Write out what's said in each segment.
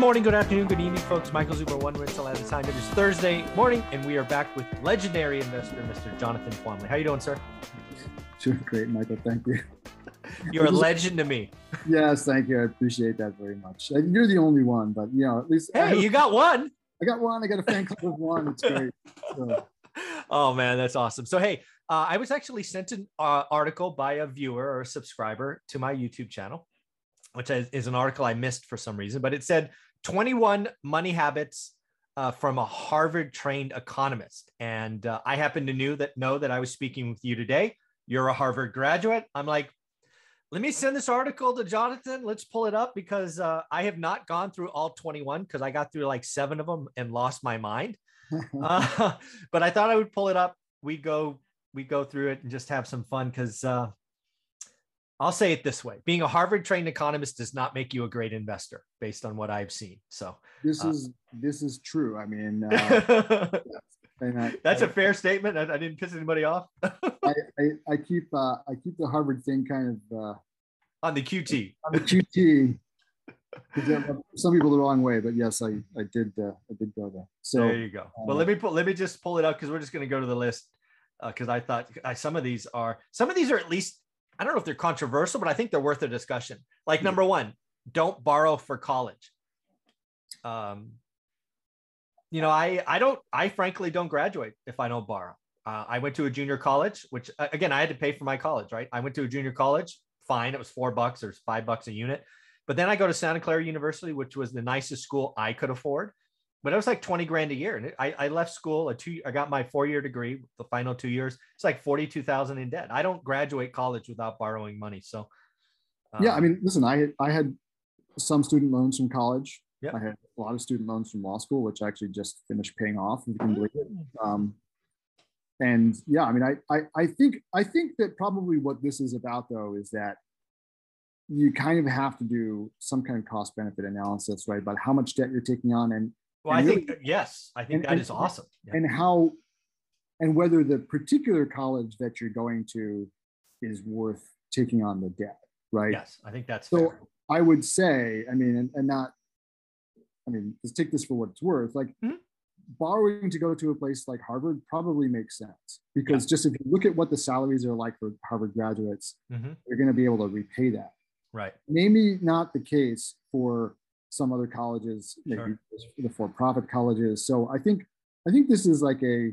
Good morning, good afternoon, good evening, folks. Michael Zuber, one at a time. It is Thursday morning, and we are back with legendary investor, Mr. Jonathan Twombly. How are you doing, sir? Doing great, Michael. Thank you. You're a legend to me. Yes, thank you. I appreciate that very much. You're the only one, but you know, at least hey, you got one. I got one. I got a fan club of one. It's great. So. Oh man, that's awesome. So hey, uh, I was actually sent an uh, article by a viewer or a subscriber to my YouTube channel, which is, is, an article I missed for some reason, but it said 21 money habits uh, from a Harvard trained economist. And uh, I happen to knew that know that I was speaking with you today. You're a Harvard graduate. I'm like, let me send this article to Jonathan. Let's pull it up because uh, I have not gone through all 21 because I got through like seven of them and lost my mind. uh, but I thought I would pull it up. We go, we go through it and just have some fun because uh, I'll say it this way: being a Harvard trained economist does not make you a great investor, based on what I've seen. So this uh, is this is true. I mean, uh, I, that's I, a fair statement. I, I, didn't piss anybody off. I, I, keep uh, I keep the Harvard thing kind of uh, on the QT. On the QT. some people the wrong way, but yes, I I did uh, I did go there. So there you go. well, let me pull let me just pull it up because we're just going to go to the list because I thought I, some of these are some of these are at least I don't know if they're controversial, but I think they're worth a discussion. Like number one, don't borrow for college. Um, you know, I I don't I frankly don't graduate if I don't borrow. Uh, I went to a junior college, which again I had to pay for my college. Right, I went to a junior college. Fine, it was four bucks or five bucks a unit. But then I go to Santa Clara University, which was the nicest school I could afford but it was like 20 grand a year. And I, I left school a two, I got my four year degree, the final two years. It's like 42,000 in debt. I don't graduate college without borrowing money. So, um, yeah, I mean, listen, I had, I had some student loans from college. Yep. I had a lot of student loans from law school, which I actually just finished paying off. If you can believe it. Mm. Um, and yeah, I mean, I, I, I think, I think that probably what this is about though, is that you kind of have to do some kind of cost benefit analysis, right? About how much debt you're taking on and well, I really, think yes, I think and, that and, is awesome. Yeah. And how, and whether the particular college that you're going to is worth taking on the debt, right? Yes, I think that's so. Fair. I would say, I mean, and, and not, I mean, just take this for what it's worth. Like mm-hmm. borrowing to go to a place like Harvard probably makes sense because yeah. just if you look at what the salaries are like for Harvard graduates, mm-hmm. you're going to be able to repay that. Right. Maybe not the case for some other colleges, maybe sure. the for-profit colleges. So I think I think this is like a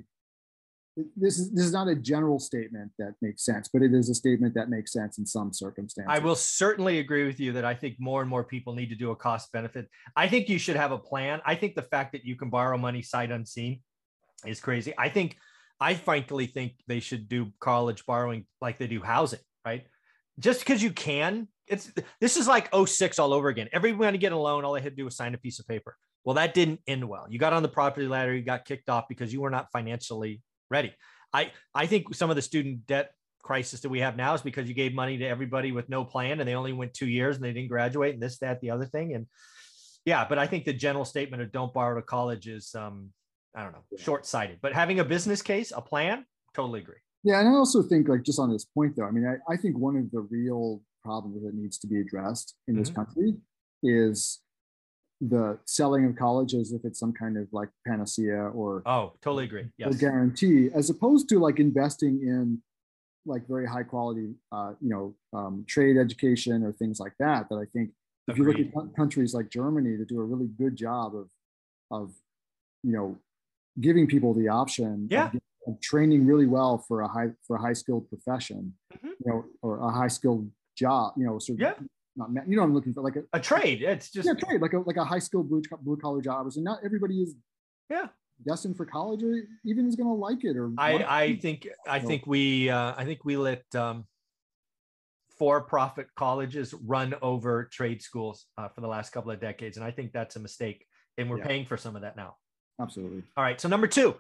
this is this is not a general statement that makes sense, but it is a statement that makes sense in some circumstances. I will certainly agree with you that I think more and more people need to do a cost benefit. I think you should have a plan. I think the fact that you can borrow money sight unseen is crazy. I think I frankly think they should do college borrowing like they do housing, right? Just because you can it's this is like 06 all over again. Everyone to get a loan, all they had to do was sign a piece of paper. Well, that didn't end well. You got on the property ladder, you got kicked off because you were not financially ready. I I think some of the student debt crisis that we have now is because you gave money to everybody with no plan and they only went two years and they didn't graduate and this, that, the other thing. And yeah, but I think the general statement of don't borrow to college is um, I don't know, short-sighted. But having a business case, a plan, totally agree. Yeah, and I also think like just on this point though, I mean, I, I think one of the real problem that needs to be addressed in mm-hmm. this country is the selling of college as if it's some kind of like panacea or oh totally agree yes. or guarantee as opposed to like investing in like very high quality uh, you know um, trade education or things like that that i think if Agreed. you look at countries like germany that do a really good job of of you know giving people the option yeah. of, of training really well for a high for a high skilled profession mm-hmm. you know or a high skilled job, you know, sort of, yeah. not, you know, I'm looking for like a, a trade. It's just yeah, trade, like a, like a high skilled blue, blue collar job. So not everybody is, yeah, destined for college or even is going to like it or I, I think, I think we, uh, I think we let, um, for-profit colleges run over trade schools uh, for the last couple of decades, and I think that's a mistake. And we're Yeah. paying for some of that now. Absolutely. All right. So number two,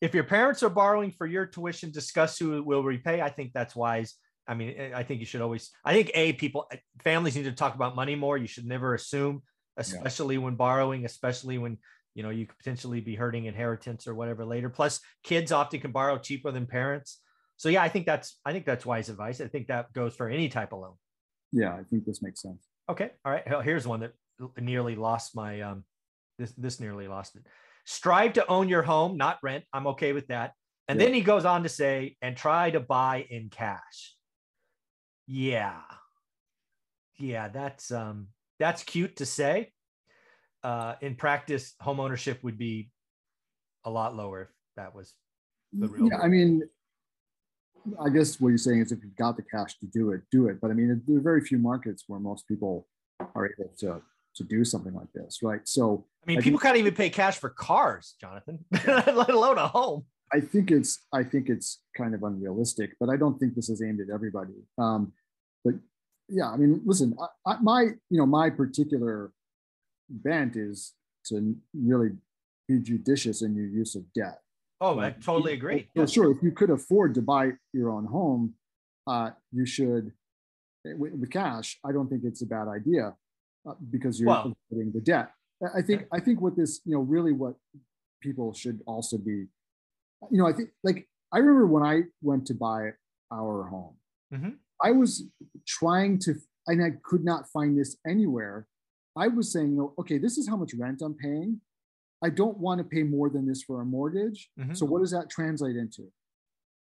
if your parents are borrowing for your tuition, discuss who will repay. I think that's wise. I mean, I- I think you should always. I think a people families need to talk about money more. You should never assume, especially when borrowing, especially when you know you could potentially be hurting inheritance or whatever later. Plus, kids often can borrow cheaper than parents. So yeah, I think that's I think that's wise advice. I think that goes for any type of loan. Yeah, I think this makes sense. Okay. All right. Here's one that nearly lost my um this this nearly lost it. Strive to own your home, not rent. I'm okay with that. And Yeah. then he goes on to say, and try to buy in cash. Yeah. Yeah, that's um that's cute to say. Uh in practice, home ownership would be a lot lower if that was The real yeah, I mean, I guess what you're saying is if you've got the cash to do it, do it. But I mean, there are very few markets where most people are able to to do something like this, right? So I mean, I people think- can't even pay cash for cars, Jonathan, let alone a home. I think it's I think it's kind of unrealistic, but I don't think this is aimed at everybody. Um, yeah, I mean, listen, I, I, my you know my particular bent is to really be judicious in your use of debt. Oh, I totally agree. So sure, if you could afford to buy your own home, uh, you should with, with cash. I don't think it's a bad idea uh, because you're Well- avoiding the debt. I- think I think what this you know really what people should also be, you know, I think like I remember when I went to buy our home, Mhm. I was trying to and I could not find this anywhere. I was saying, no, okay, this is how much rent I'm paying. I don't want to pay more than this for a mortgage. Mhm. So what does that translate into?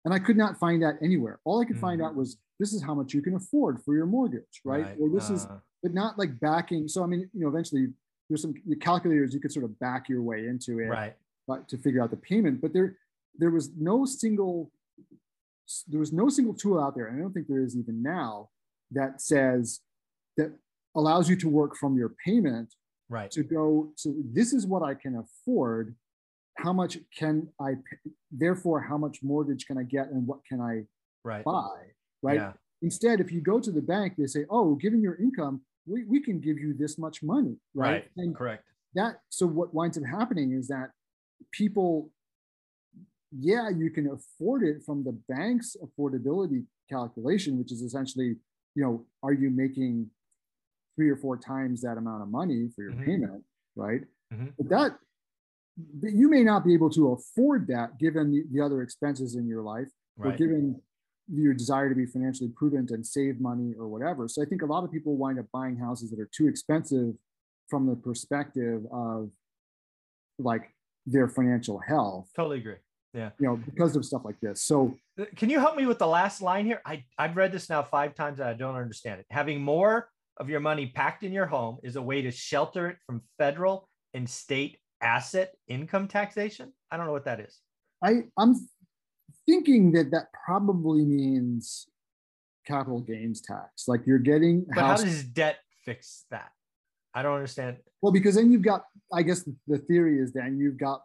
And I could not find that anywhere. All I could find Mhm. out was this is how much you can afford for your mortgage, right? Or this is, uh, but not like backing. So I mean, you know, eventually there's some calculators you could sort of back your way into it right. but to figure out the payment. But there, there was no single, there was no single tool out there, and I don't think there is even now that says that allows you to work from your payment Right. to go. So this is what I can afford. How much can I? Pay? Therefore, how much mortgage can I get, and what can I Right. buy? Right. Yeah. Instead, if you go to the bank, they say, "Oh, given your income, we, we can give you this much money." Right. Right. And Correct. that so what winds up happening is that people yeah you can afford it from the bank's affordability calculation which is essentially you know are you making three or four times that amount of money for your Mhm. payment right Mhm. but that you may not be able to afford that given the, the other expenses in your life or given your desire to be financially prudent and save money or whatever. So I think a lot of people wind up buying houses that are too expensive from the perspective of like their financial health, Totally agree. You know, because of stuff like this. So Uh, Can you help me with the last line here? I, I've read this now five times and I don't understand it. Having more of your money packed in your home is a way to shelter it from federal and state asset income taxation. I don't know what that is. I, I'm thinking that that probably means capital gains tax. Like you're getting But house, how does debt fix that? I don't understand. well, because then you've got, I guess the theory is then you've got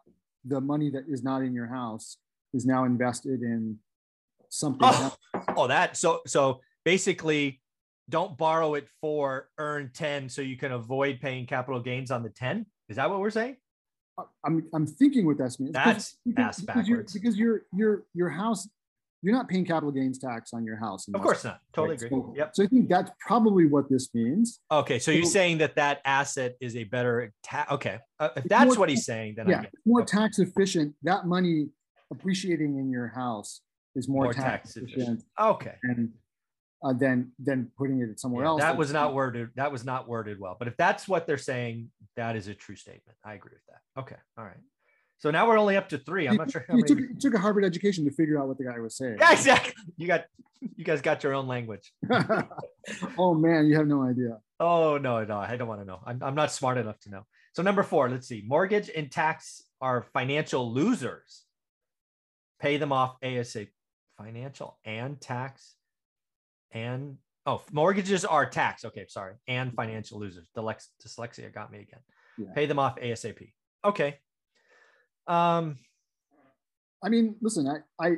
the money that is not in your house is now invested in something Oh, else. oh, that so so basically don't borrow it for earn 10 so you can avoid paying capital gains on the 10. Is that what we're saying? Uh, I'm I'm thinking what that means. That's because, ass because, backwards. because your your your house, you're not paying capital gains tax on your house. Of course not. Totally agree. Yep. so I think that's probably what this means. Okay, so you're saying that that asset is a better tax. okay. Uh, if that's more what he's saying, then yeah, more okay. tax efficient. That money appreciating in your house is more, more tax, tax efficient, efficient. Okay. and uh, than than putting it somewhere Yeah, else. that was not worded. That was not worded well. But if that's what they're saying, that is a true statement. I agree with that. Okay. All right. So now we're only up to three. I'm not sure how You many. took, you took a Harvard education to figure out what the guy was saying. Yeah, exactly. You got you guys got your own language. oh man, you have no idea. Oh no, no, I don't want to know. I'm, I'm not smart enough to know. So number four, let's see. Mortgage and tax are financial losers. Pay them off ASAP. Financial and tax and oh, mortgages are tax. Okay, sorry. And financial losers. Dyslexia got me again. Yeah. Pay them off ASAP. Okay. Um, I mean, listen, I, I,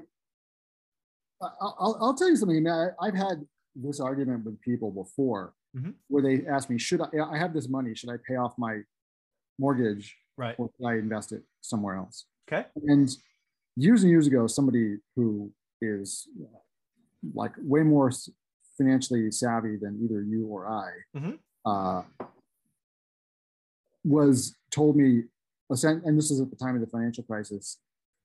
I'll, I'll tell you something. I, I've had this argument with people before Mhm. where they ask me, should I, I have this money, should I pay off my mortgage Right. or should I invest it somewhere else? Okay. And years and years ago, somebody who is like way more financially savvy than either you or I Mhm. uh, was told me, and this was at the time of the financial crisis.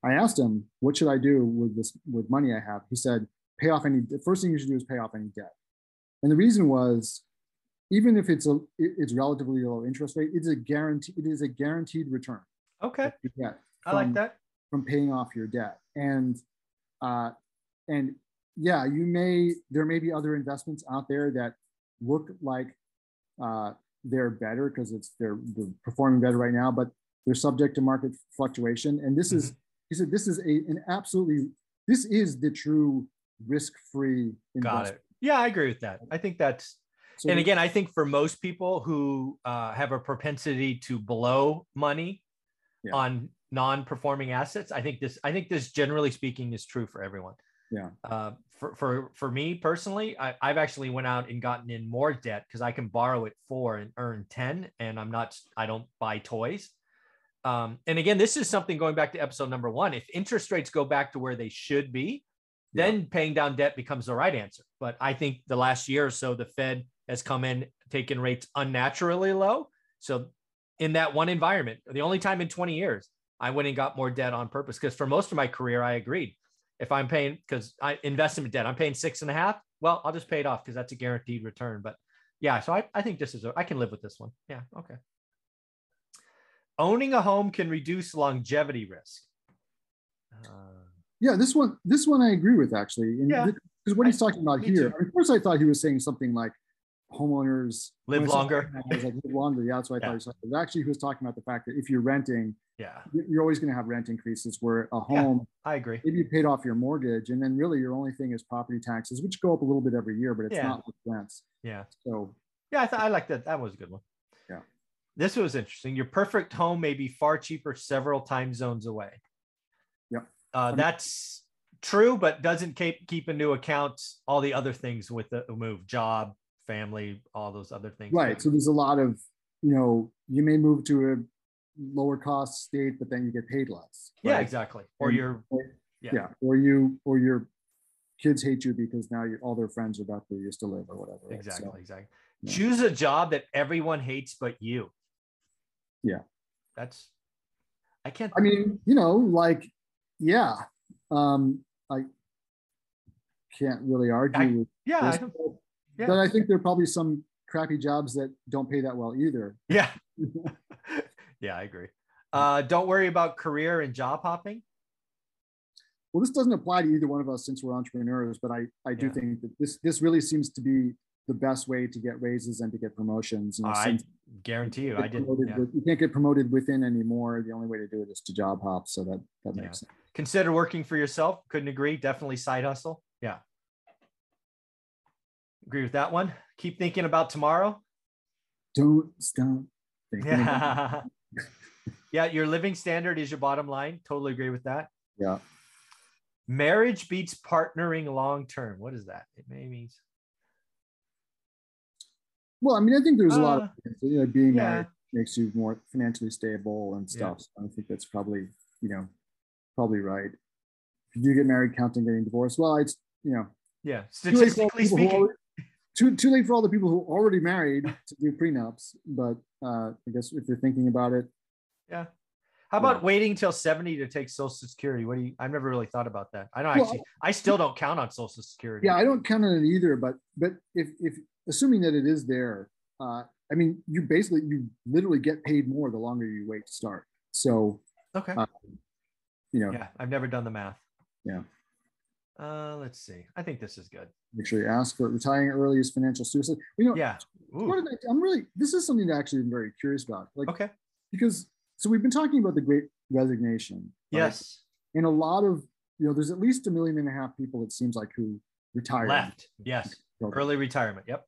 I asked him, "What should I do with this with money I have?" He said, "Pay off any. The first thing you should do is pay off any debt." And the reason was, even if it's a it's relatively low interest rate, it's a guarantee. It is a guaranteed return Okay. get I like that. from paying off your debt. And uh, and yeah, you may there may be other investments out there that look like uh, they're better because it's they're, they're performing better right now, but they're subject to market fluctuation. And this is he said this is a an absolutely this is the true risk-free Got investment. it. Yeah, I agree with that. I think that's So and again, I think for most people who uh, have a propensity to blow money Yeah. on non-performing assets, I think this, I think this, generally speaking, is true for everyone. Yeah. Uh, for for for me personally, I, I've actually went out and gotten in more debt because I can borrow at four and earn ten, and I'm not, I don't buy toys. Um, and again, this is something going back to episode number one. If interest rates go back to where they should be, Yeah. then paying down debt becomes the right answer. But I think the last year or so, the Fed has come in, taken rates unnaturally low. So, in that one environment, the only time in 20 years, I went and got more debt on purpose. Because for most of my career, I agreed. If I'm paying, because I investment debt, I'm paying six and a half. Well, I'll just pay it off because that's a guaranteed return. But yeah, so I, I think this is, a, I can live with this one. Yeah. Okay. Owning a home can reduce longevity risk. Uh, yeah, this one this one I agree with actually. And Yeah. because what he's talking about here. I mean, first I thought he was saying something like homeowners Live when I saw longer. I was like, live longer. Yeah, that's what I Yeah. thought he was talking about. Actually, he was talking about the fact that if you're renting, yeah, you're always going to have rent increases. Where a Yeah. home, I agree. maybe you paid off your mortgage, and then really your only thing is property taxes, which go up a little bit every year, but it's Yeah. not with rents. Yeah. So Yeah, I thought I like that. That was a good one. This was interesting. Your perfect home may be far cheaper several time zones away. Yep. Uh, that's true, but doesn't keep keep into account all the other things with the move, job, family, all those other things. right, so there's a lot of you know you may move to a lower cost state, but then you get paid less. yeah, exactly. Or And- you're or- Yeah. yeah. or you or your kids hate you because now all their friends are back where you used to live or whatever. right? exactly, So, exactly. yeah. Choose a job that everyone hates but you. Yeah. That's I can't I mean, you know, like, yeah, um, I can't really argue I- with yeah, this, I- but- yeah. but I think there are probably some crappy jobs that don't pay that well either. yeah. yeah, I agree. Uh, don't worry about career and job hopping. Well, this doesn't apply to either one of us since we're entrepreneurs, but I, I do Yeah. think that this this really seems to be the best way to get raises and to get promotions. You, know, I guarantee you, I didn't. yeah. with- you can't get promoted within anymore. The only way to do it is to job hop. So that that Yeah. makes sense. Consider working for yourself. Couldn't agree. Definitely side hustle. Yeah. Agree with that one. Keep thinking about tomorrow. Don't stop. Yeah. yeah, your living standard is your bottom line. Totally agree with that. yeah. Marriage beats partnering long term. What is that? It may means Well, I mean, I think there's a lot Uh, of you know, being yeah. married makes you more financially stable and Yeah. stuff. So I think that's probably, you know, probably right. If you do get married, counting getting divorced, well, it's you know, yeah. too late for all the Statistically who speaking, already- too too late for all the people who are already married to do prenups. But uh, I guess if you're thinking about it, yeah. How about waiting till 70 to take social security? What do you I've never really thought about that. I don't Well, actually I still don't count on social security. yeah, I don't count on it either. But but if if assuming that it is there, uh, I mean, you basically you literally get paid more the longer you wait to start. So Okay. uh, you know, yeah, I've never done the math. Yeah. Uh, let's see. I think this is good. make sure you ask for it. Retiring early is financial suicide. You know, Yeah. What did I, I'm really this is something that actually I'm very curious about. Like okay. because so we've been talking about the great resignation. right? Yes. And a lot of you know, there's at least a million and a half people, it seems like, who retired. Left. Yes. Early retirement. Yep.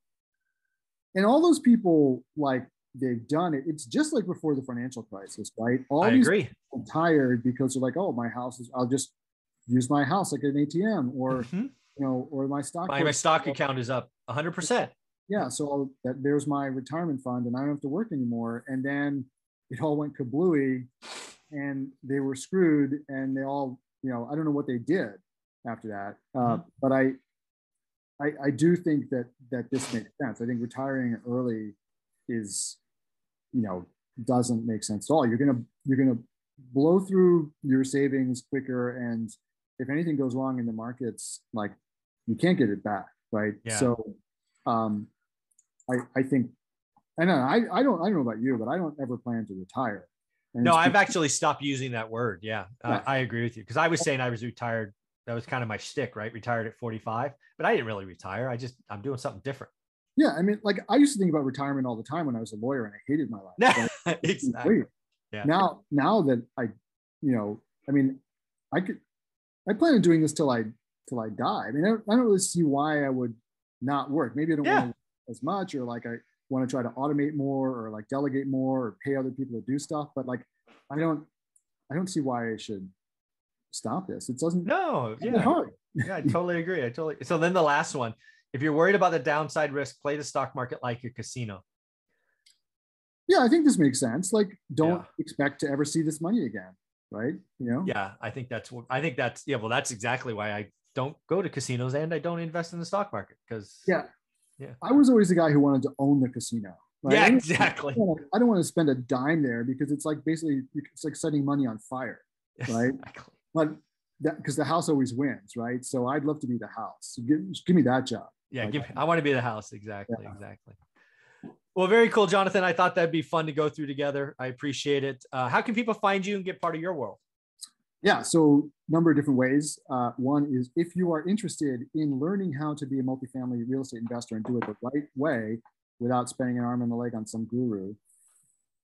And all those people, like they've done it. It's just like before the financial crisis, right? All I these agree. people tired because they're like, oh, my house is I'll just use my house like an ATM or Mhm. you know, or my stock. My, my stock account is up 100%. Yeah. So I'll, that, there's my retirement fund and I don't have to work anymore. And then it all went kablooey and they were screwed and they all, you know, I don't know what they did after that. Uh, mm-hmm. But I, I, I do think that that this makes sense. I think retiring early is, you know, doesn't make sense at all. You're gonna you're gonna blow through your savings quicker, and if anything goes wrong in the markets, like you can't get it back, right? Yeah. So, um, I I think, I know I I don't I don't know about you, but I don't ever plan to retire. And no, I've actually stopped using that word. Yeah, yeah. I, I agree with you because I was saying I was retired. That was kind of my shtick, right? Retired at 45, but I didn't really retire. I just I'm doing something different. Yeah, I mean, like I used to think about retirement all the time when I was a lawyer, and I hated my life. exactly. Yeah. Now, now that I, you know, I mean, I could, I plan on doing this till I till I die. I mean, I don't, I don't really see why I would not work. Maybe I don't yeah. want to as much, or like I want to try to automate more, or like delegate more, or pay other people to do stuff. But like, I don't, I don't see why I should stop this. It doesn't. No, yeah, hard. yeah, I totally agree. I totally. So then the last one if you're worried about the downside risk, play the stock market like a casino. Yeah, I think this makes sense. Like, don't yeah. expect to ever see this money again, right? You know? Yeah, I think that's what I think that's yeah. Well, that's exactly why I don't go to casinos and I don't invest in the stock market because yeah, yeah. I was always the guy who wanted to own the casino. Right? Yeah, exactly. I don't want to spend a dime there because it's like basically it's like setting money on fire, right? exactly. But because the house always wins, right? So I'd love to be the house. Give, give me that job. Yeah, give, I want to be the house. Exactly. Yeah. Exactly. Well, very cool, Jonathan. I thought that'd be fun to go through together. I appreciate it. Uh, how can people find you and get part of your world? Yeah, so number of different ways. Uh, one is if you are interested in learning how to be a multifamily real estate investor and do it the right way without spending an arm and a leg on some guru,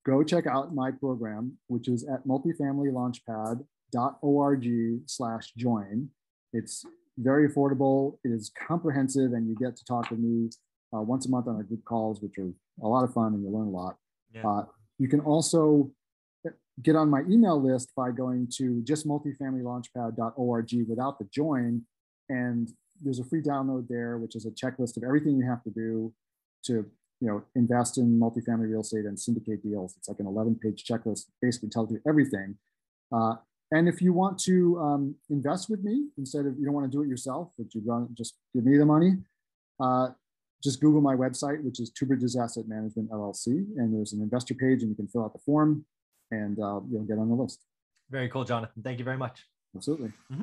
go check out my program, which is at multifamilylaunchpad.org slash join. It's very affordable. It is comprehensive, and you get to talk with me uh, once a month on our group calls, which are a lot of fun and you learn a lot. Yeah. Uh, you can also get on my email list by going to justmultifamilylaunchpad.org without the join. And there's a free download there, which is a checklist of everything you have to do to you know invest in multifamily real estate and syndicate deals. It's like an 11 page checklist, basically tells you everything. Uh, and if you want to um, invest with me instead of you don't want to do it yourself, but you want just give me the money, uh, just Google my website, which is Two Bridges Asset Management LLC, and there's an investor page, and you can fill out the form, and uh, you'll get on the list. Very cool, Jonathan. Thank you very much. Absolutely. Mm-hmm.